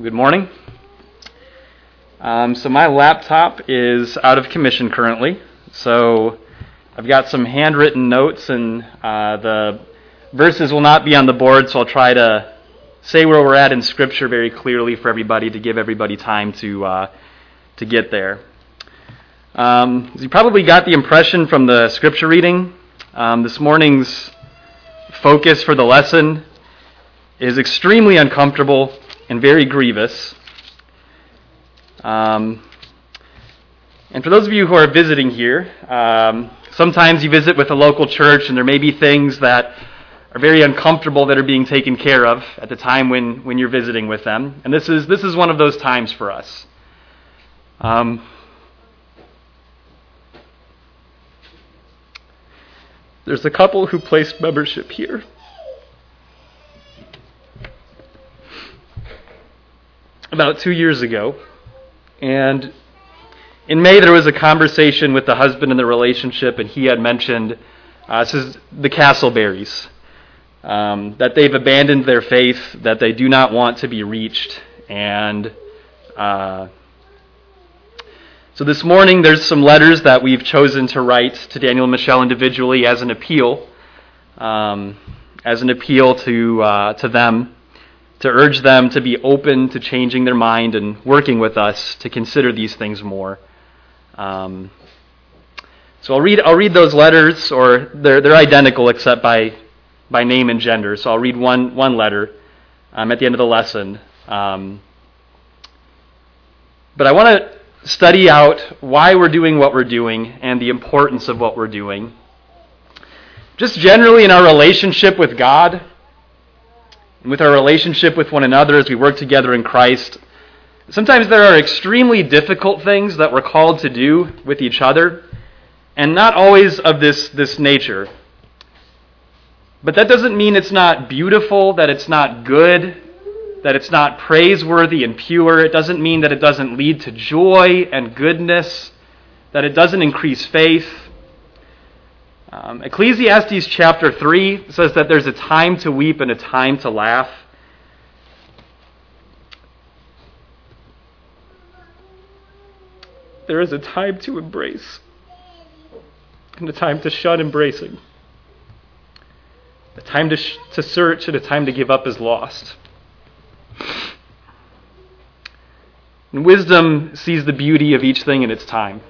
Good morning. Um, so my laptop is out of commission currently, so I've got some handwritten notes, and uh, the verses will not be on the board. So I'll try to say where we're at in Scripture very clearly for everybody to give everybody time to uh, to get there. Um, you probably got the impression from the Scripture reading, um, this morning's focus for the lesson is extremely uncomfortable and very grievous. Um, and for those of you who are visiting here, um, sometimes you visit with a local church and there may be things that are very uncomfortable that are being taken care of at the time when, when you're visiting with them. And this is, this is one of those times for us. Um, there's a couple who placed membership here. About two years ago. And in May, there was a conversation with the husband in the relationship, and he had mentioned uh, this is the Castleberries. Um, that they've abandoned their faith, that they do not want to be reached. And uh, so this morning, there's some letters that we've chosen to write to Daniel and Michelle individually as an appeal, um, as an appeal to, uh, to them to urge them to be open to changing their mind and working with us to consider these things more. Um, so I'll read, I'll read those letters, or they're, they're identical except by, by name and gender. So I'll read one, one letter um, at the end of the lesson. Um, but I want to study out why we're doing what we're doing and the importance of what we're doing. Just generally in our relationship with God, with our relationship with one another as we work together in Christ, sometimes there are extremely difficult things that we're called to do with each other, and not always of this, this nature. But that doesn't mean it's not beautiful, that it's not good, that it's not praiseworthy and pure. It doesn't mean that it doesn't lead to joy and goodness, that it doesn't increase faith. Um, Ecclesiastes chapter 3 says that there's a time to weep and a time to laugh. There is a time to embrace and a time to shun embracing. A time to, sh- to search and a time to give up is lost. And wisdom sees the beauty of each thing in its time.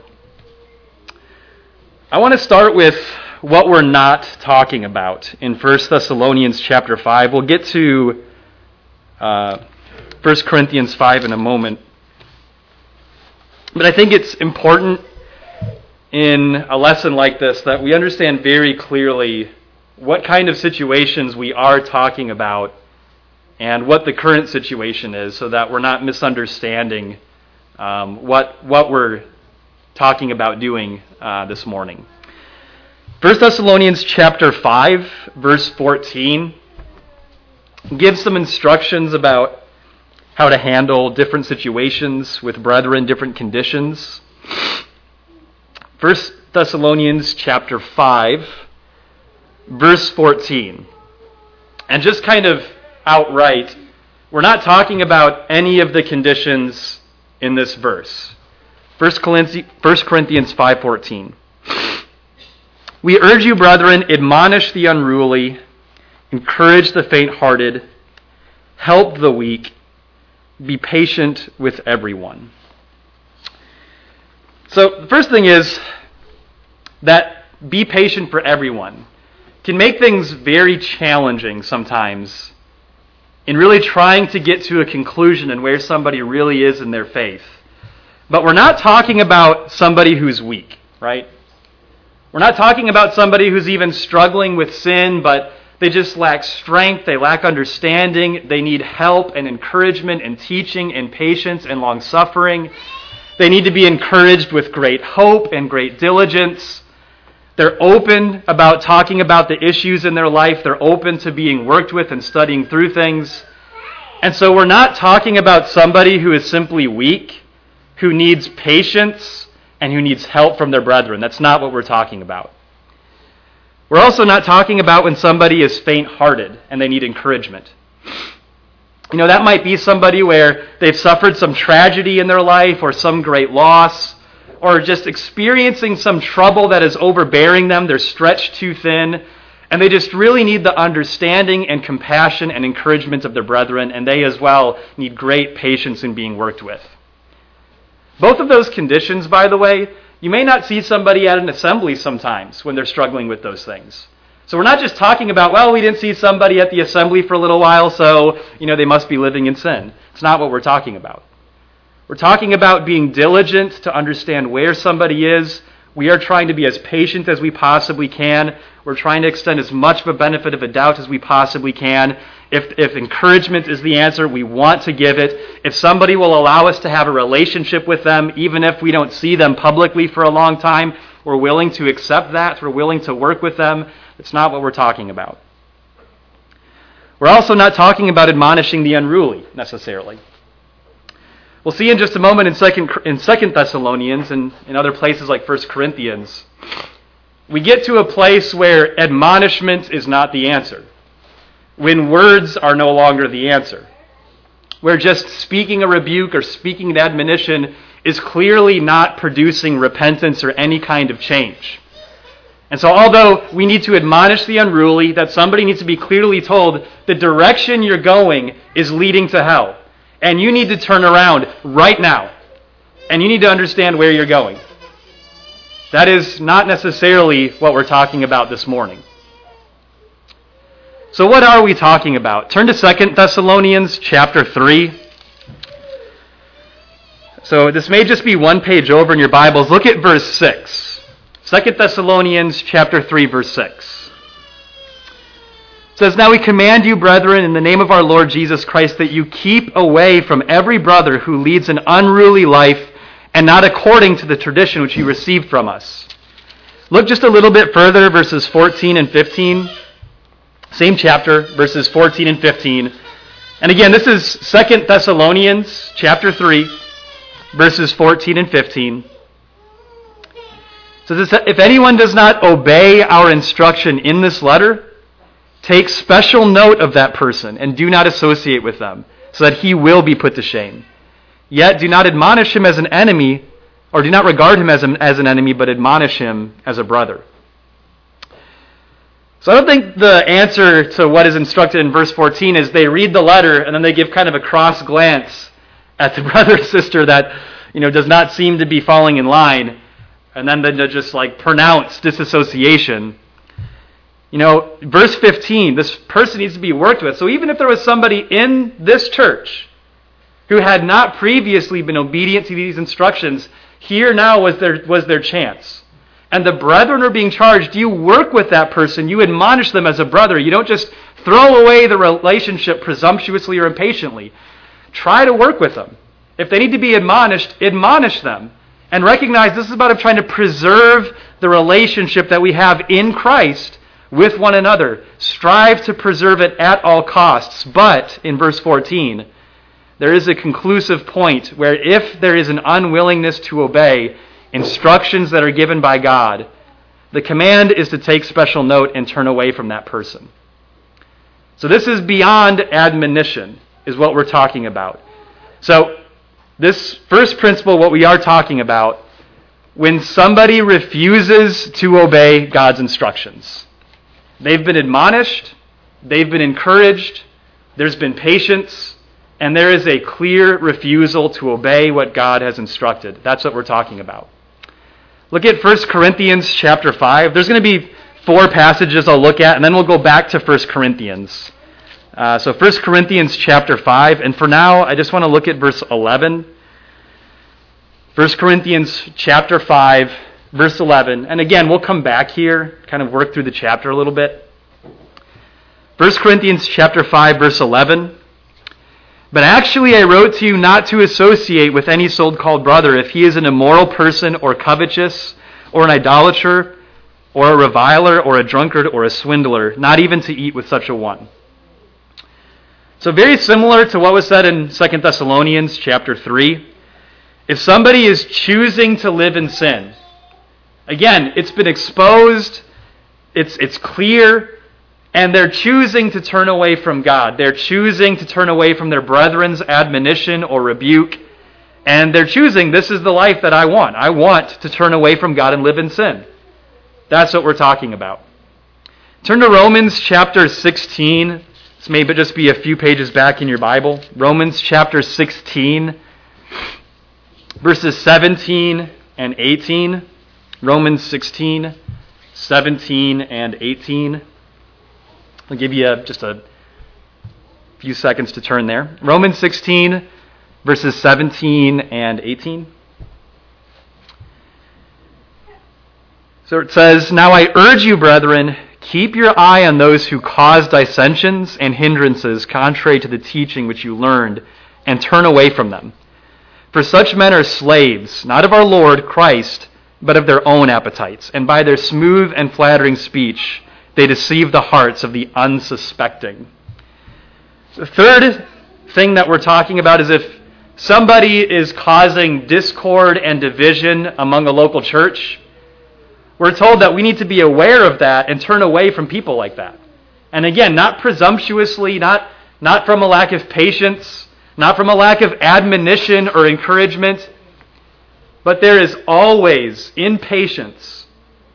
I want to start with what we're not talking about in 1 Thessalonians chapter 5. We'll get to uh, 1 Corinthians 5 in a moment. But I think it's important in a lesson like this that we understand very clearly what kind of situations we are talking about and what the current situation is so that we're not misunderstanding um, what, what we're talking about doing uh, this morning. 1 Thessalonians chapter 5 verse 14 gives some instructions about how to handle different situations with brethren, different conditions. 1 Thessalonians chapter 5 verse 14. And just kind of outright, we're not talking about any of the conditions in this verse. 1 Corinthians 5:14. We urge you, brethren, admonish the unruly, encourage the faint hearted, help the weak, be patient with everyone. So, the first thing is that be patient for everyone can make things very challenging sometimes in really trying to get to a conclusion and where somebody really is in their faith. But we're not talking about somebody who's weak, right? We're not talking about somebody who's even struggling with sin, but they just lack strength, they lack understanding, they need help and encouragement and teaching and patience and long suffering. They need to be encouraged with great hope and great diligence. They're open about talking about the issues in their life. They're open to being worked with and studying through things. And so we're not talking about somebody who is simply weak, who needs patience and who needs help from their brethren. That's not what we're talking about. We're also not talking about when somebody is faint hearted and they need encouragement. You know, that might be somebody where they've suffered some tragedy in their life or some great loss or just experiencing some trouble that is overbearing them. They're stretched too thin. And they just really need the understanding and compassion and encouragement of their brethren, and they as well need great patience in being worked with. Both of those conditions, by the way, you may not see somebody at an assembly sometimes when they're struggling with those things. So we're not just talking about, well, we didn't see somebody at the assembly for a little while, so, you know, they must be living in sin. It's not what we're talking about. We're talking about being diligent to understand where somebody is. We are trying to be as patient as we possibly can. We're trying to extend as much of a benefit of a doubt as we possibly can. If, if encouragement is the answer, we want to give it. If somebody will allow us to have a relationship with them, even if we don't see them publicly for a long time, we're willing to accept that. We're willing to work with them. It's not what we're talking about. We're also not talking about admonishing the unruly necessarily. We'll see in just a moment in Second, in Second Thessalonians and in other places like First Corinthians, we get to a place where admonishment is not the answer, when words are no longer the answer, where just speaking a rebuke or speaking an admonition is clearly not producing repentance or any kind of change. And so, although we need to admonish the unruly, that somebody needs to be clearly told the direction you're going is leading to hell. And you need to turn around right now. And you need to understand where you're going. That is not necessarily what we're talking about this morning. So what are we talking about? Turn to 2 Thessalonians chapter 3. So this may just be one page over in your Bibles. Look at verse 6. 2 Thessalonians chapter 3 verse 6 says, Now we command you, brethren, in the name of our Lord Jesus Christ, that you keep away from every brother who leads an unruly life and not according to the tradition which you received from us. Look just a little bit further, verses 14 and 15. Same chapter, verses 14 and 15. And again, this is Second Thessalonians chapter 3, verses 14 and 15. So this, if anyone does not obey our instruction in this letter, Take special note of that person and do not associate with them, so that he will be put to shame. Yet do not admonish him as an enemy, or do not regard him as an, as an enemy, but admonish him as a brother. So I don't think the answer to what is instructed in verse 14 is they read the letter and then they give kind of a cross glance at the brother or sister that you know does not seem to be falling in line, and then they just like pronounce disassociation. You know, verse 15, this person needs to be worked with. So even if there was somebody in this church who had not previously been obedient to these instructions, here now was their, was their chance. And the brethren are being charged. You work with that person. You admonish them as a brother. You don't just throw away the relationship presumptuously or impatiently. Try to work with them. If they need to be admonished, admonish them. And recognize this is about trying to preserve the relationship that we have in Christ with one another. Strive to preserve it at all costs. But, in verse 14, there is a conclusive point where if there is an unwillingness to obey instructions that are given by God, the command is to take special note and turn away from that person. So this is beyond admonition, is what we're talking about. So, this first principle, what we are talking about, when somebody refuses to obey God's instructions. They've been admonished, they've been encouraged, there's been patience, and there is a clear refusal to obey what God has instructed. That's what we're talking about. Look at 1 Corinthians chapter 5. There's going to be four passages I'll look at, and then we'll go back to 1 Corinthians. Uh, so 1 Corinthians chapter 5, and for now, I just want to look at verse 11. 1 Corinthians chapter 5, verse 11. And again, we'll come back here, kind of work through the chapter a little bit. 1 Corinthians chapter 5 verse 11. But actually I wrote to you not to associate with any so-called brother if he is an immoral person or covetous or an idolater or a reviler or a drunkard or a swindler, not even to eat with such a one. So very similar to what was said in 2 Thessalonians chapter 3. If somebody is choosing to live in sin, Again, it's been exposed, it's, it's clear, and they're choosing to turn away from God. They're choosing to turn away from their brethren's admonition or rebuke. And they're choosing, this is the life that I want. I want to turn away from God and live in sin. That's what we're talking about. Turn to Romans chapter 16. This may just be a few pages back in your Bible. Romans chapter 16, verses 17 and 18. Romans 16, 17 and 18. I'll give you a, just a few seconds to turn there. Romans 16, verses 17 and 18. So it says, Now I urge you, brethren, keep your eye on those who cause dissensions and hindrances contrary to the teaching which you learned, and turn away from them. For such men are slaves, not of our Lord Christ, but of their own appetites, and by their smooth and flattering speech they deceive the hearts of the unsuspecting. The third thing that we're talking about is if somebody is causing discord and division among a local church, we're told that we need to be aware of that and turn away from people like that. And again, not presumptuously, not, not from a lack of patience, not from a lack of admonition or encouragement, but there is always, in patience,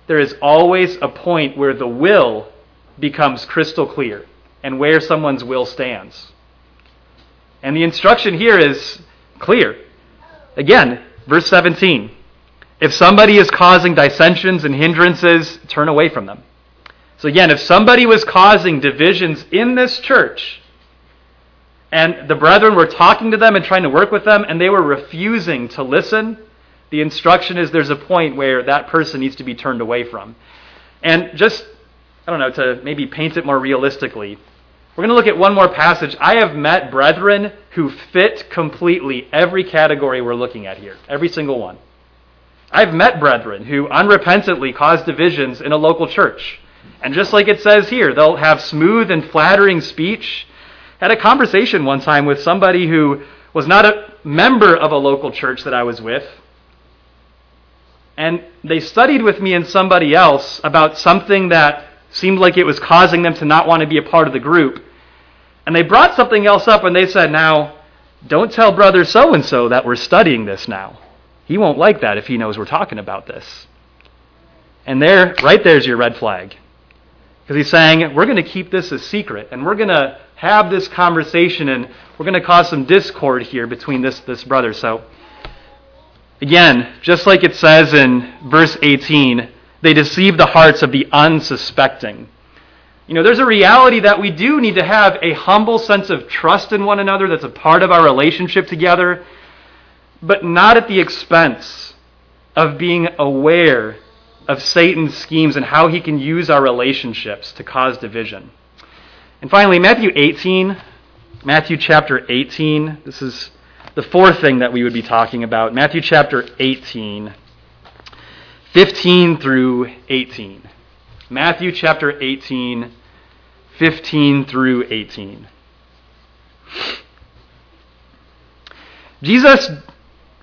there is always a point where the will becomes crystal clear and where someone's will stands. And the instruction here is clear. Again, verse 17. If somebody is causing dissensions and hindrances, turn away from them. So again, if somebody was causing divisions in this church, and the brethren were talking to them and trying to work with them, and they were refusing to listen, the instruction is there's a point where that person needs to be turned away from. And just, I don't know, to maybe paint it more realistically, we're going to look at one more passage. I have met brethren who fit completely every category we're looking at here, every single one. I've met brethren who unrepentantly cause divisions in a local church. And just like it says here, they'll have smooth and flattering speech. I had a conversation one time with somebody who was not a member of a local church that I was with, and they studied with me and somebody else about something that seemed like it was causing them to not want to be a part of the group. And they brought something else up and they said, Now, don't tell brother so and so that we're studying this now. He won't like that if he knows we're talking about this. And there, right there's your red flag. Because he's saying, we're going to keep this a secret, and we're going to have this conversation, and we're going to cause some discord here between this, this brother. So, Again, just like it says in verse 18, they deceive the hearts of the unsuspecting. You know, there's a reality that we do need to have a humble sense of trust in one another that's a part of our relationship together, but not at the expense of being aware of Satan's schemes and how he can use our relationships to cause division. And finally, Matthew 18, Matthew chapter 18, this is the fourth thing that we would be talking about Matthew chapter 18, 15 through 18. Matthew chapter 18, 15 through 18. Jesus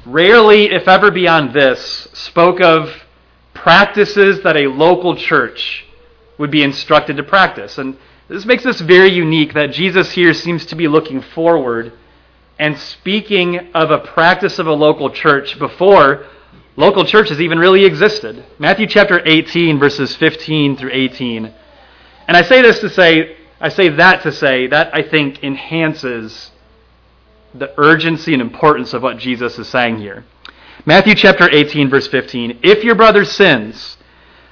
rarely, if ever beyond this, spoke of practices that a local church would be instructed to practice. And this makes this very unique that Jesus here seems to be looking forward and speaking of a practice of a local church before local churches even really existed. Matthew chapter 18, verses 15 through 18. And I say this to say, I say that to say, that I think enhances the urgency and importance of what Jesus is saying here. Matthew chapter 18, verse 15. If your brother sins,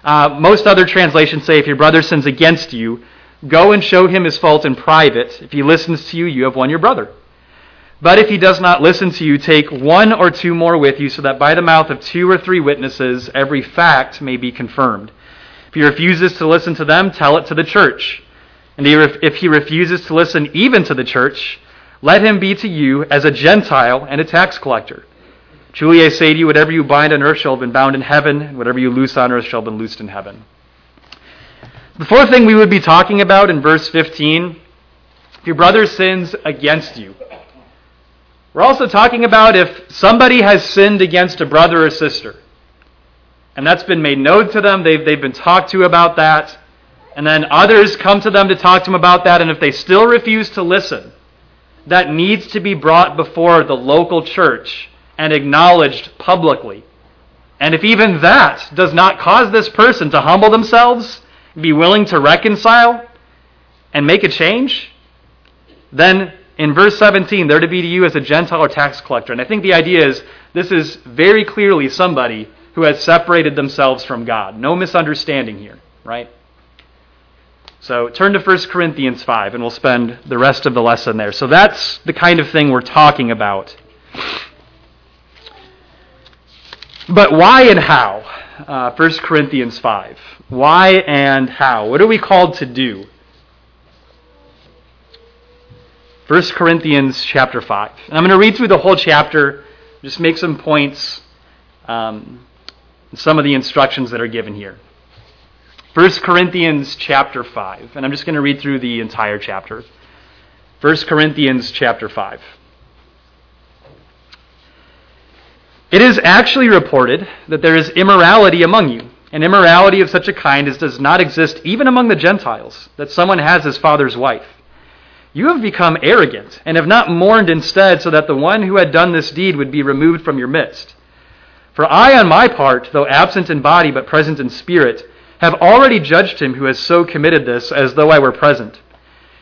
uh, most other translations say, if your brother sins against you, go and show him his fault in private. If he listens to you, you have won your brother. But if he does not listen to you, take one or two more with you, so that by the mouth of two or three witnesses every fact may be confirmed. If he refuses to listen to them, tell it to the church. And if he refuses to listen even to the church, let him be to you as a Gentile and a tax collector. Truly I say to you, whatever you bind on earth shall have been bound in heaven, and whatever you loose on earth shall have been loosed in heaven. The fourth thing we would be talking about in verse 15 if your brother sins against you, we're also talking about if somebody has sinned against a brother or sister, and that's been made known to them, they've, they've been talked to about that, And then others come to them to talk to them about that, and if they still refuse to listen, that needs to be brought before the local church and acknowledged publicly. And if even that does not cause this person to humble themselves, be willing to reconcile, and make a change, then in verse 17, they're to be to you as a Gentile or tax collector. And I think the idea is this is very clearly somebody who has separated themselves from God. No misunderstanding here, right? So turn to 1 Corinthians 5, and we'll spend the rest of the lesson there. So that's the kind of thing we're talking about. But why and how? Uh, 1 Corinthians 5. Why and how? What are we called to do? 1 Corinthians chapter 5. And I'm going to read through the whole chapter, just make some points, um, some of the instructions that are given here. 1 Corinthians chapter 5. And I'm just going to read through the entire chapter. 1 Corinthians chapter 5. It is actually reported that there is immorality among you, and immorality of such a kind as does not exist even among the Gentiles, that someone has his father's wife. You have become arrogant, and have not mourned instead, so that the one who had done this deed would be removed from your midst. For I, on my part, though absent in body but present in spirit, have already judged him who has so committed this, as though I were present.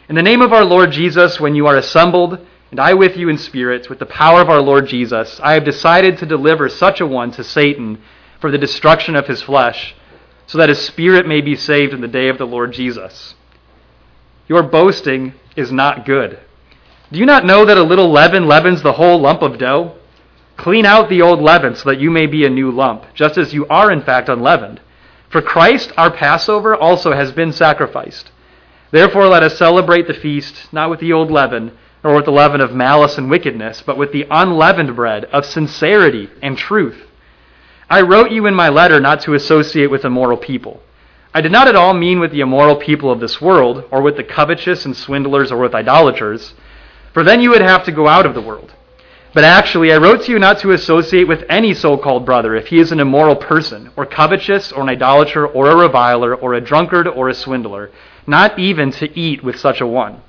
In the name of our Lord Jesus, when you are assembled, and I with you in spirit, with the power of our Lord Jesus, I have decided to deliver such a one to Satan for the destruction of his flesh, so that his spirit may be saved in the day of the Lord Jesus. Your boasting is not good. Do you not know that a little leaven leavens the whole lump of dough? Clean out the old leaven so that you may be a new lump, just as you are in fact unleavened. For Christ, our Passover, also has been sacrificed. Therefore, let us celebrate the feast not with the old leaven, nor with the leaven of malice and wickedness, but with the unleavened bread of sincerity and truth. I wrote you in my letter not to associate with immoral people. I did not at all mean with the immoral people of this world, or with the covetous and swindlers, or with idolaters, for then you would have to go out of the world. But actually, I wrote to you not to associate with any so called brother if he is an immoral person, or covetous, or an idolater, or a reviler, or a drunkard, or a swindler, not even to eat with such a one.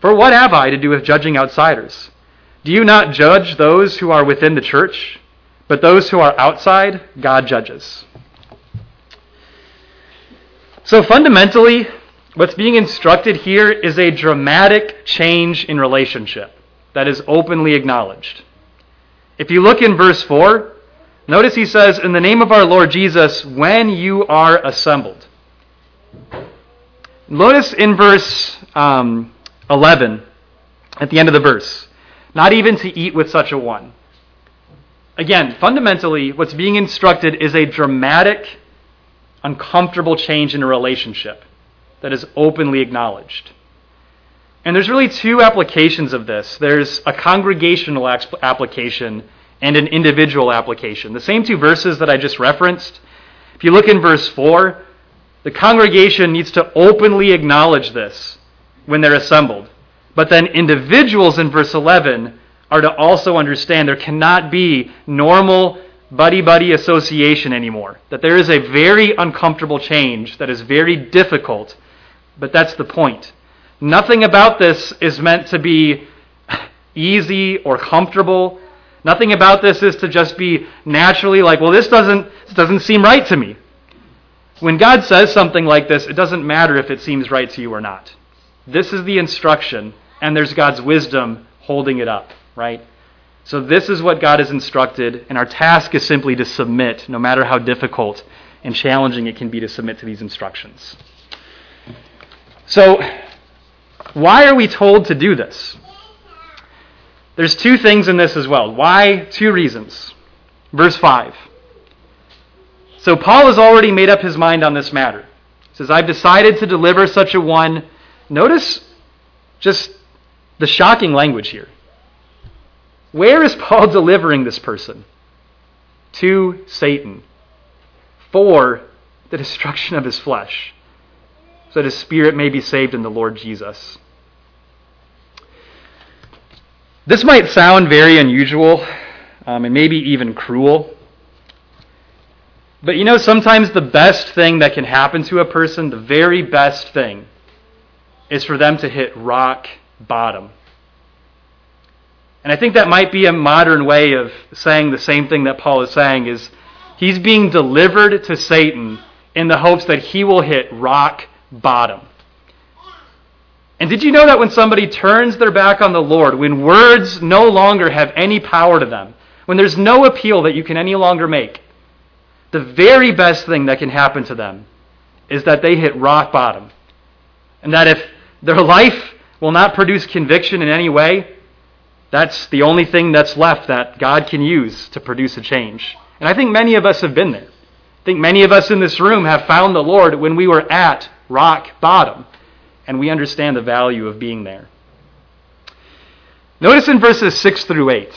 For what have I to do with judging outsiders? Do you not judge those who are within the church? But those who are outside, God judges. So fundamentally, what's being instructed here is a dramatic change in relationship that is openly acknowledged. If you look in verse 4, notice he says, In the name of our Lord Jesus, when you are assembled. Notice in verse um, 11, at the end of the verse. Not even to eat with such a one. Again, fundamentally, what's being instructed is a dramatic, uncomfortable change in a relationship that is openly acknowledged. And there's really two applications of this there's a congregational application and an individual application. The same two verses that I just referenced. If you look in verse 4, the congregation needs to openly acknowledge this when they're assembled. But then individuals in verse 11 are to also understand there cannot be normal buddy buddy association anymore. That there is a very uncomfortable change that is very difficult, but that's the point. Nothing about this is meant to be easy or comfortable. Nothing about this is to just be naturally like, well, this doesn't, this doesn't seem right to me. When God says something like this, it doesn't matter if it seems right to you or not. This is the instruction, and there's God's wisdom holding it up, right? So, this is what God has instructed, and our task is simply to submit, no matter how difficult and challenging it can be to submit to these instructions. So, why are we told to do this? There's two things in this as well. Why? Two reasons. Verse 5. So, Paul has already made up his mind on this matter. He says, I've decided to deliver such a one Notice just the shocking language here. Where is Paul delivering this person? To Satan for the destruction of his flesh, so that his spirit may be saved in the Lord Jesus. This might sound very unusual um, and maybe even cruel. But you know, sometimes the best thing that can happen to a person, the very best thing, is for them to hit rock bottom. And I think that might be a modern way of saying the same thing that Paul is saying is he's being delivered to Satan in the hopes that he will hit rock bottom. And did you know that when somebody turns their back on the Lord, when words no longer have any power to them, when there's no appeal that you can any longer make, the very best thing that can happen to them is that they hit rock bottom. And that if their life will not produce conviction in any way, that's the only thing that's left that God can use to produce a change. And I think many of us have been there. I think many of us in this room have found the Lord when we were at rock bottom, and we understand the value of being there. Notice in verses 6 through 8,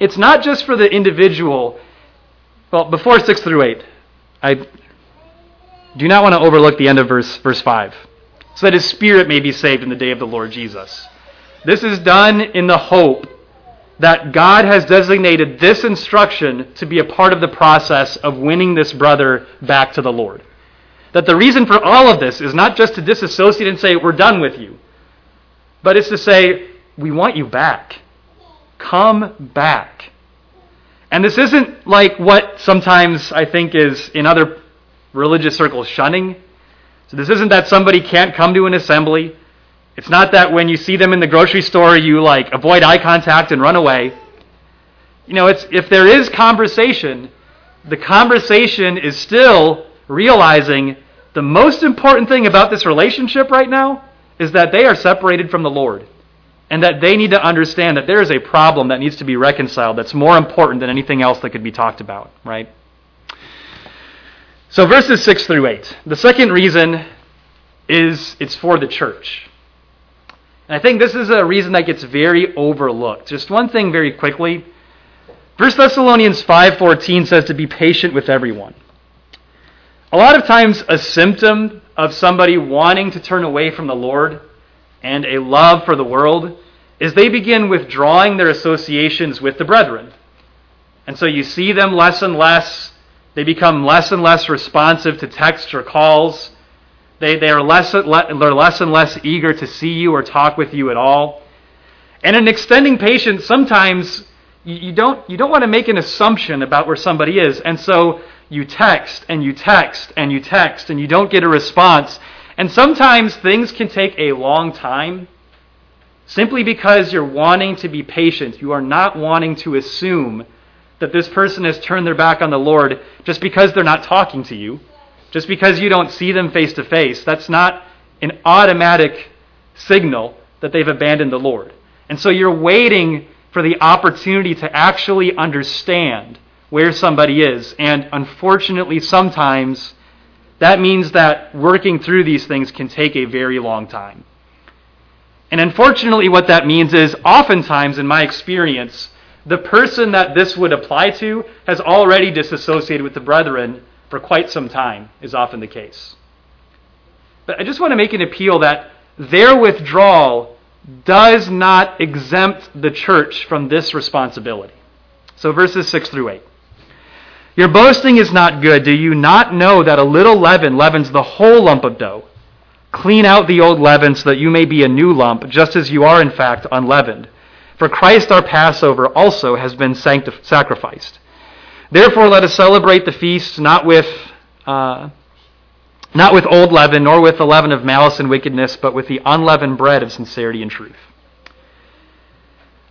it's not just for the individual. Well, before 6 through 8, I do not want to overlook the end of verse, verse 5, so that his spirit may be saved in the day of the Lord Jesus. This is done in the hope that God has designated this instruction to be a part of the process of winning this brother back to the Lord. That the reason for all of this is not just to disassociate and say, we're done with you, but it's to say, we want you back. Come back. And this isn't like what sometimes I think is in other religious circles shunning. So this isn't that somebody can't come to an assembly it's not that when you see them in the grocery store, you like avoid eye contact and run away. You know, it's if there is conversation, the conversation is still realizing the most important thing about this relationship right now is that they are separated from the Lord. And that they need to understand that there is a problem that needs to be reconciled that's more important than anything else that could be talked about, right? So, verses 6 through 8. The second reason is it's for the church. And I think this is a reason that gets very overlooked. Just one thing very quickly. 1 Thessalonians 5:14 says to be patient with everyone. A lot of times a symptom of somebody wanting to turn away from the Lord and a love for the world is they begin withdrawing their associations with the brethren. And so you see them less and less. They become less and less responsive to texts or calls. They, they are less, they're less and less eager to see you or talk with you at all. And in extending patience, sometimes you don't, you don't want to make an assumption about where somebody is. And so you text and you text and you text and you don't get a response. And sometimes things can take a long time simply because you're wanting to be patient. You are not wanting to assume that this person has turned their back on the Lord just because they're not talking to you. Just because you don't see them face to face, that's not an automatic signal that they've abandoned the Lord. And so you're waiting for the opportunity to actually understand where somebody is. And unfortunately, sometimes that means that working through these things can take a very long time. And unfortunately, what that means is oftentimes, in my experience, the person that this would apply to has already disassociated with the brethren for quite some time is often the case. But I just want to make an appeal that their withdrawal does not exempt the church from this responsibility. So, verses 6 through 8. Your boasting is not good. Do you not know that a little leaven leavens the whole lump of dough? Clean out the old leaven so that you may be a new lump, just as you are, in fact, unleavened. For Christ our Passover also has been sanctif- sacrificed. Therefore, let us celebrate the feast not with, uh, not with old leaven, nor with the leaven of malice and wickedness, but with the unleavened bread of sincerity and truth.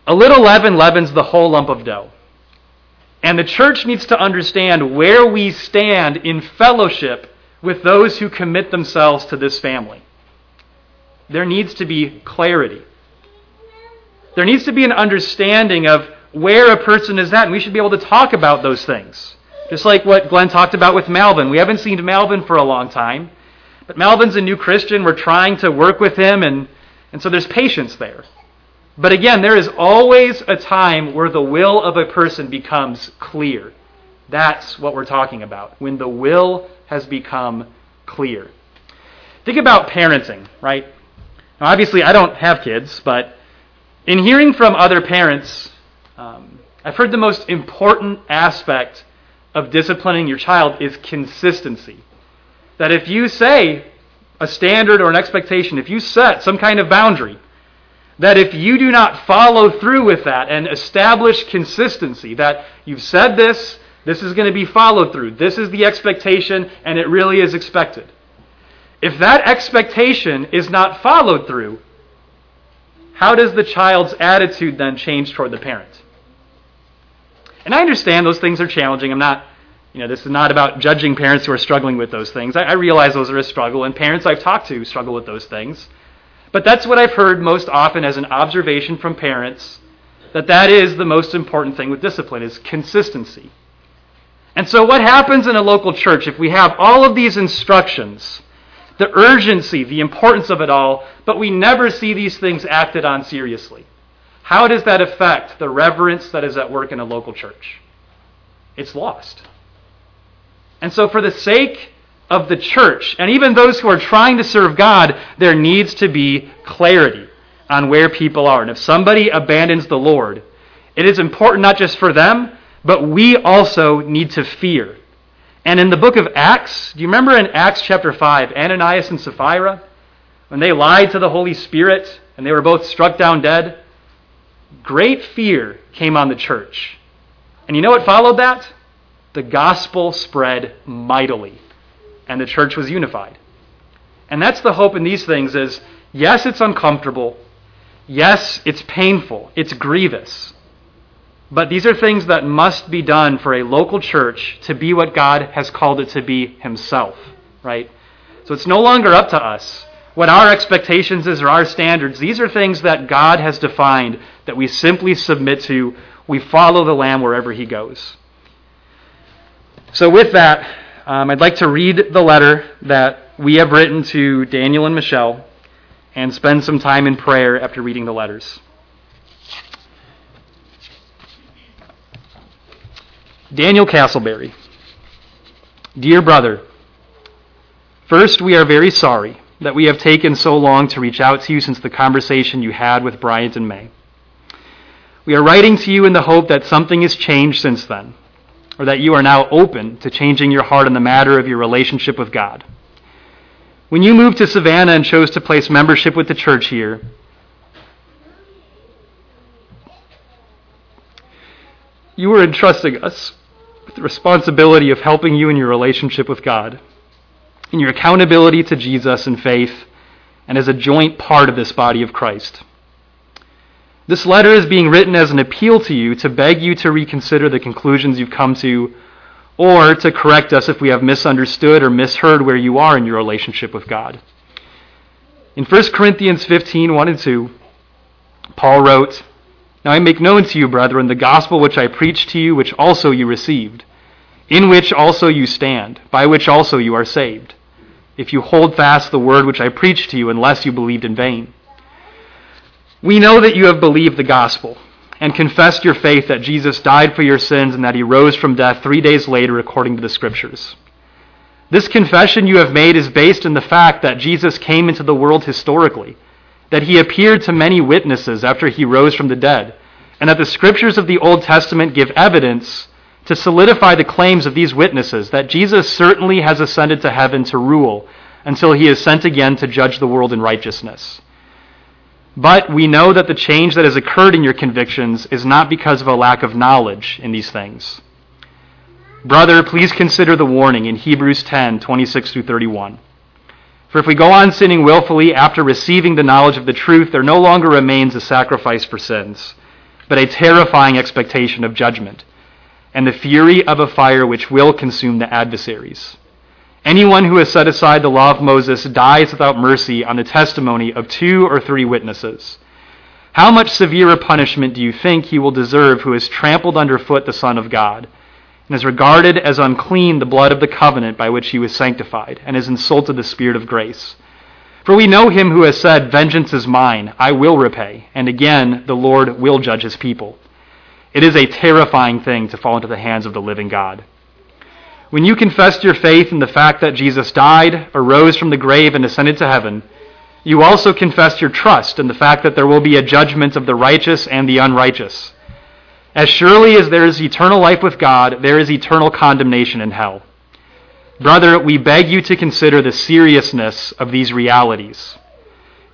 A little leaven leavens the whole lump of dough. And the church needs to understand where we stand in fellowship with those who commit themselves to this family. There needs to be clarity. There needs to be an understanding of where a person is at, and we should be able to talk about those things. Just like what Glenn talked about with Malvin. We haven't seen Malvin for a long time, but Malvin's a new Christian. We're trying to work with him, and, and so there's patience there. But again, there is always a time where the will of a person becomes clear. That's what we're talking about, when the will has become clear. Think about parenting, right? Now, obviously, I don't have kids, but in hearing from other parents, um, I've heard the most important aspect of disciplining your child is consistency. That if you say a standard or an expectation, if you set some kind of boundary, that if you do not follow through with that and establish consistency, that you've said this, this is going to be followed through, this is the expectation, and it really is expected. If that expectation is not followed through, how does the child's attitude then change toward the parent? And I understand those things are challenging. I'm not, you know, this is not about judging parents who are struggling with those things. I, I realize those are a struggle, and parents I've talked to struggle with those things. But that's what I've heard most often as an observation from parents that that is the most important thing with discipline is consistency. And so what happens in a local church if we have all of these instructions, the urgency, the importance of it all, but we never see these things acted on seriously? How does that affect the reverence that is at work in a local church? It's lost. And so, for the sake of the church, and even those who are trying to serve God, there needs to be clarity on where people are. And if somebody abandons the Lord, it is important not just for them, but we also need to fear. And in the book of Acts, do you remember in Acts chapter 5, Ananias and Sapphira, when they lied to the Holy Spirit and they were both struck down dead? Great fear came on the church. And you know what followed that? The gospel spread mightily, and the church was unified. And that's the hope in these things is yes, it's uncomfortable. Yes, it's painful. It's grievous. But these are things that must be done for a local church to be what God has called it to be himself, right? So it's no longer up to us what our expectations is or our standards. These are things that God has defined that we simply submit to. We follow the Lamb wherever he goes. So, with that, um, I'd like to read the letter that we have written to Daniel and Michelle and spend some time in prayer after reading the letters. Daniel Castleberry. Dear brother, first, we are very sorry that we have taken so long to reach out to you since the conversation you had with Bryant and May. We are writing to you in the hope that something has changed since then, or that you are now open to changing your heart in the matter of your relationship with God. When you moved to Savannah and chose to place membership with the church here, you were entrusting us with the responsibility of helping you in your relationship with God in your accountability to Jesus and faith, and as a joint part of this body of Christ. This letter is being written as an appeal to you to beg you to reconsider the conclusions you've come to, or to correct us if we have misunderstood or misheard where you are in your relationship with God. In 1 Corinthians 15 1 and 2, Paul wrote, Now I make known to you, brethren, the gospel which I preached to you, which also you received in which also you stand, by which also you are saved, if you hold fast the word which I preached to you, unless you believed in vain. We know that you have believed the gospel and confessed your faith that Jesus died for your sins and that he rose from death three days later according to the Scriptures. This confession you have made is based in the fact that Jesus came into the world historically, that he appeared to many witnesses after he rose from the dead, and that the Scriptures of the Old Testament give evidence to solidify the claims of these witnesses that Jesus certainly has ascended to heaven to rule until he is sent again to judge the world in righteousness. But we know that the change that has occurred in your convictions is not because of a lack of knowledge in these things. Brother, please consider the warning in Hebrews 10 26 through 31. For if we go on sinning willfully after receiving the knowledge of the truth, there no longer remains a sacrifice for sins, but a terrifying expectation of judgment and the fury of a fire which will consume the adversaries. Anyone who has set aside the law of Moses dies without mercy on the testimony of two or three witnesses. How much severer punishment do you think he will deserve who has trampled underfoot the Son of God, and has regarded as unclean the blood of the covenant by which he was sanctified, and has insulted the Spirit of grace? For we know him who has said, Vengeance is mine, I will repay, and again the Lord will judge his people. It is a terrifying thing to fall into the hands of the living God. When you confessed your faith in the fact that Jesus died, arose from the grave, and ascended to heaven, you also confessed your trust in the fact that there will be a judgment of the righteous and the unrighteous. As surely as there is eternal life with God, there is eternal condemnation in hell. Brother, we beg you to consider the seriousness of these realities.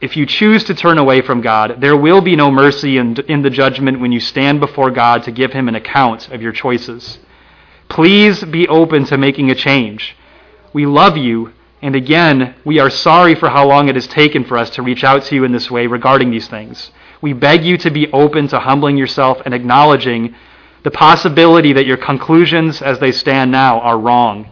If you choose to turn away from God, there will be no mercy in, in the judgment when you stand before God to give him an account of your choices. Please be open to making a change. We love you, and again, we are sorry for how long it has taken for us to reach out to you in this way regarding these things. We beg you to be open to humbling yourself and acknowledging the possibility that your conclusions as they stand now are wrong.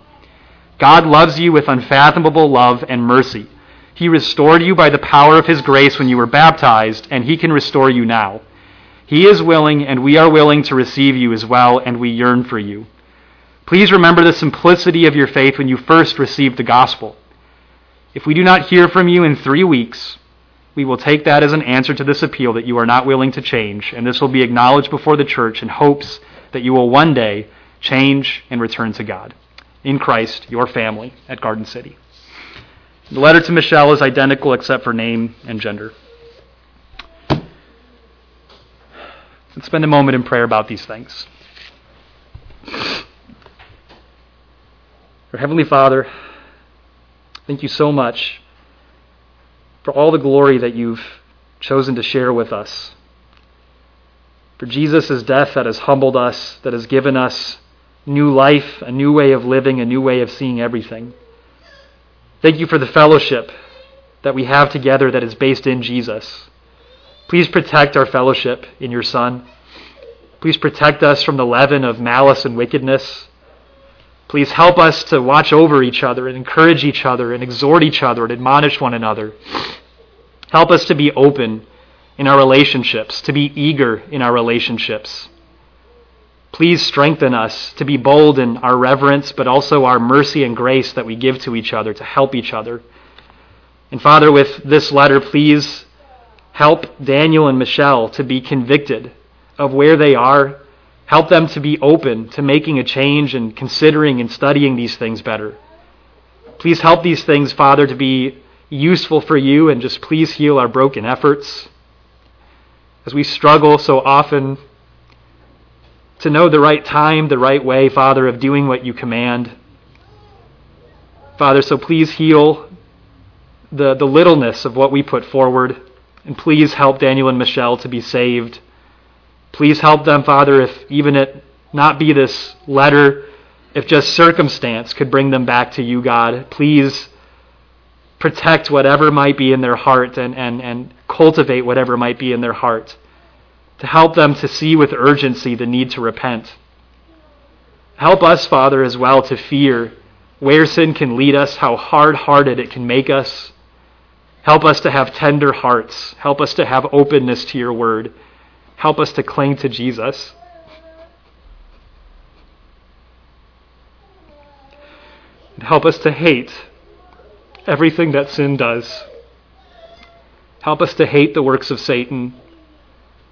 God loves you with unfathomable love and mercy. He restored you by the power of His grace when you were baptized, and He can restore you now. He is willing, and we are willing to receive you as well, and we yearn for you. Please remember the simplicity of your faith when you first received the gospel. If we do not hear from you in three weeks, we will take that as an answer to this appeal that you are not willing to change, and this will be acknowledged before the church in hopes that you will one day change and return to God. In Christ, your family at Garden City. The letter to Michelle is identical except for name and gender. Let's spend a moment in prayer about these things. Our Heavenly Father, thank you so much for all the glory that you've chosen to share with us. For Jesus' death that has humbled us, that has given us new life, a new way of living, a new way of seeing everything. Thank you for the fellowship that we have together that is based in Jesus. Please protect our fellowship in your Son. Please protect us from the leaven of malice and wickedness. Please help us to watch over each other and encourage each other and exhort each other and admonish one another. Help us to be open in our relationships, to be eager in our relationships. Please strengthen us to be bold in our reverence, but also our mercy and grace that we give to each other to help each other. And Father, with this letter, please help Daniel and Michelle to be convicted of where they are. Help them to be open to making a change and considering and studying these things better. Please help these things, Father, to be useful for you and just please heal our broken efforts. As we struggle so often to know the right time, the right way, Father, of doing what you command. Father, so please heal the, the littleness of what we put forward, and please help Daniel and Michelle to be saved. Please help them, Father, if even it not be this letter, if just circumstance could bring them back to you, God. Please protect whatever might be in their heart and, and, and cultivate whatever might be in their heart to help them to see with urgency the need to repent. Help us, Father, as well to fear where sin can lead us, how hard hearted it can make us. Help us to have tender hearts. Help us to have openness to your word. Help us to cling to Jesus. And help us to hate everything that sin does. Help us to hate the works of Satan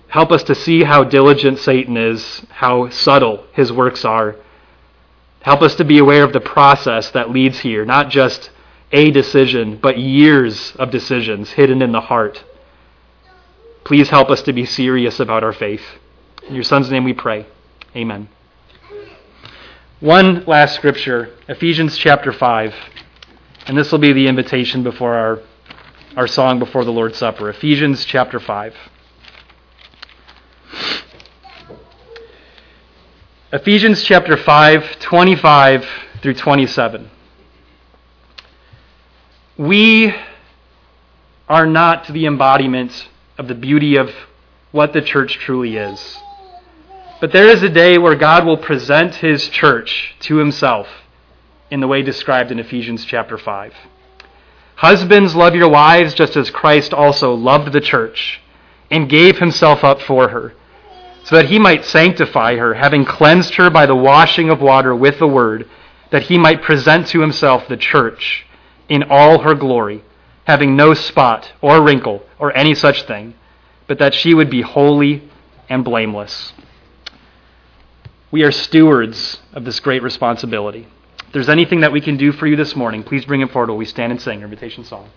Help us to see how diligent Satan is, how subtle his works are. Help us to be aware of the process that leads here, not just a decision, but years of decisions hidden in the heart. Please help us to be serious about our faith. In your Son's name we pray. Amen. One last scripture, Ephesians chapter 5. And this will be the invitation before our, our song before the Lord's Supper. Ephesians chapter 5. Ephesians chapter 5, 25 through 27. We are not the embodiment of the beauty of what the church truly is. But there is a day where God will present his church to himself in the way described in Ephesians chapter 5. Husbands, love your wives just as Christ also loved the church and gave himself up for her so that he might sanctify her, having cleansed her by the washing of water with the word, that he might present to himself the church in all her glory, having no spot or wrinkle or any such thing, but that she would be holy and blameless. We are stewards of this great responsibility. If there's anything that we can do for you this morning, please bring it forward while we stand and sing our invitation song.